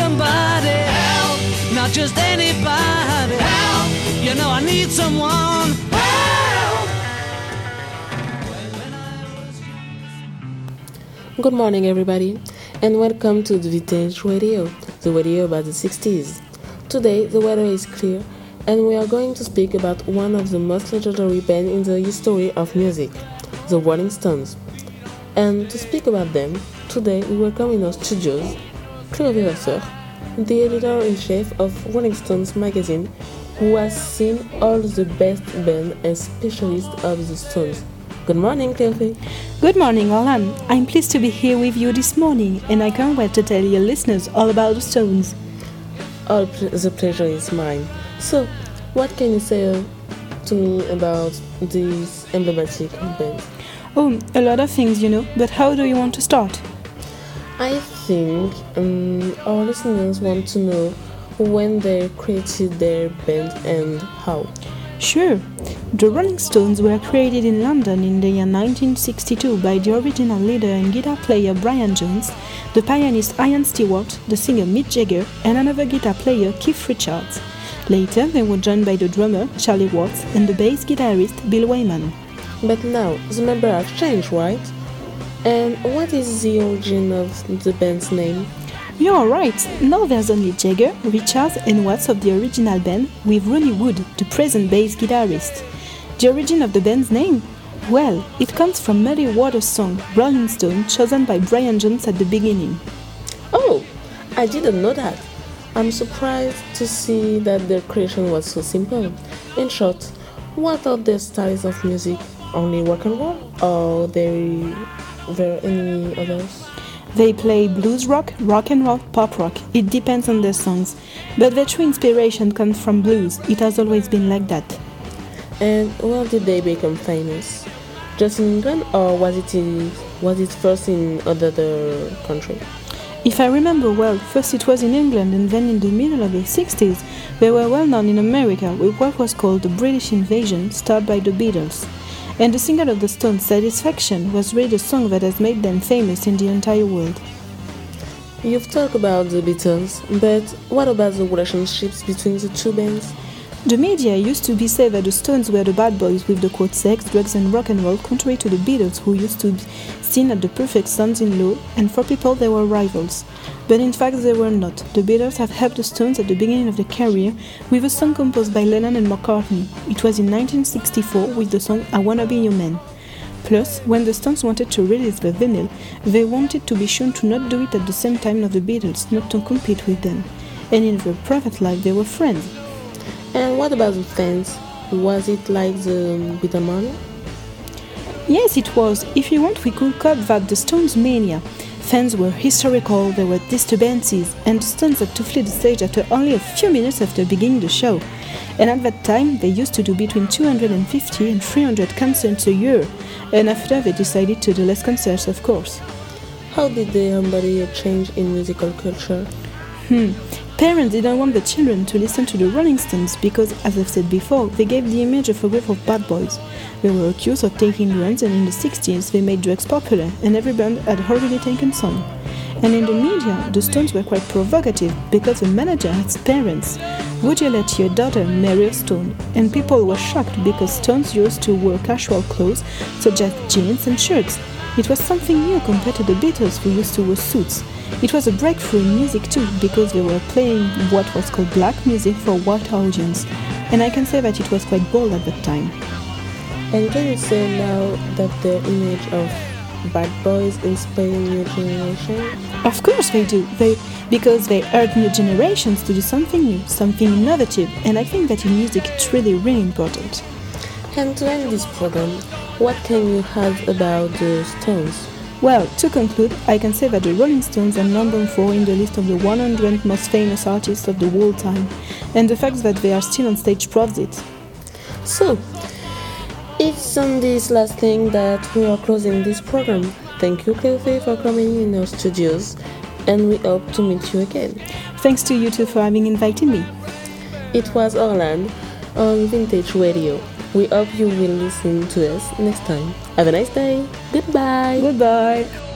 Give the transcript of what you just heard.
somebody help, not just anybody help. You know I need someone help. Good morning, everybody, and welcome to the Vintage Radio, the radio about the 60s. Today, the weather is clear, and we are going to speak about one of the most legendary bands in the history of music, the Rolling Stones. And to speak about them, today we welcome in our studios Cleo Vasseur, the editor in chief of Rolling Stones magazine, who has seen all the best bands and specialists of the Stones. Good morning, Cleo. Good morning, Alan. I'm pleased to be here with you this morning, and I can't wait to tell your listeners all about the Stones. All the pleasure is mine. So, what can you say to me about this emblematic band? Oh, a lot of things, you know, but how do you want to start? I think um, our listeners want to know when they created their band and how. Sure. The Rolling Stones were created in London in the year 1962 by the original leader and guitar player Brian Jones, the pianist Ian Stewart, the singer Mick Jagger, and another guitar player Keith Richards. Later, they were joined by the drummer Charlie Watts and the bass guitarist Bill Wyman. But now the members have changed, right? And what is the origin of the band's name? You are right. Now there's only Jagger, Richards, and Watts of the original band, with Ronnie Wood, the present bass guitarist. The origin of the band's name? Well, it comes from Muddy Waters' song Rolling Stone, chosen by Brian Jones at the beginning. Oh, I didn't know that. I'm surprised to see that their creation was so simple. In short, what are their styles of music? Only rock and roll, or there there any others? They play blues rock, rock and roll, pop rock. It depends on their songs. But their true inspiration comes from blues. It has always been like that. And where did they become famous? Just in England, or was it in, was it first in other country? If I remember well, first it was in England and then in the middle of the 60s, they were well known in America with what was called the British Invasion, started by the Beatles. And the single of the Stones, Satisfaction, was really the song that has made them famous in the entire world. You've talked about the Beatles, but what about the relationships between the two bands? The media used to be say that the Stones were the bad boys with the quote sex, drugs, and rock and roll, contrary to the Beatles, who used to be seen as the perfect sons-in-law, and for people they were rivals. But in fact they were not. The Beatles have helped the Stones at the beginning of their career with a song composed by Lennon and McCartney. It was in 1964 with the song I Wanna Be Your Man. Plus, when the Stones wanted to release the vinyl, they wanted to be sure to not do it at the same time as the Beatles, not to compete with them. And in their private life they were friends. And what about the fans? Was it like the Beatlemania? Yes, it was. If you want, we could call that the Stones mania. Fans were hysterical, there were disturbances, and the Stones had to flee the stage after only a few minutes after beginning the show. And at that time, they used to do between 250 and 300 concerts a year, and after they decided to do less concerts, of course. How did they embody a change in musical culture? Hmm. Parents didn't want the children to listen to the Rolling Stones because, as I've said before, they gave the image of a group of bad boys. They were accused of taking drugs, and in the 60s they made drugs popular, and every band had already taken some. And in the media, the Stones were quite provocative because the manager asked parents, Would you let your daughter marry a Stone? And people were shocked because Stones used to wear casual clothes such as jeans and shirts. It was something new compared to the Beatles who used to wear suits. It was a breakthrough in music too, because they were playing what was called black music for white audience, and I can say that it was quite bold at that time. And can you say now that the image of bad boys inspire new generation? Of course they do, they, because they urge new generations to do something new, something innovative, and I think that in music it's really, really important. And to end this program, what can you have about the Stones? Well, to conclude, I can say that the Rolling Stones are number 4 in the list of the 100 most famous artists of the world time, and the fact that they are still on stage proves it. So, it's on this last thing that we are closing this program. Thank you, Cleofe, for coming in our studios, and we hope to meet you again. Thanks to you two for having invited me. It was Orland on Vintage Radio. We hope you will listen to us next time. Have a nice day. Goodbye. Goodbye.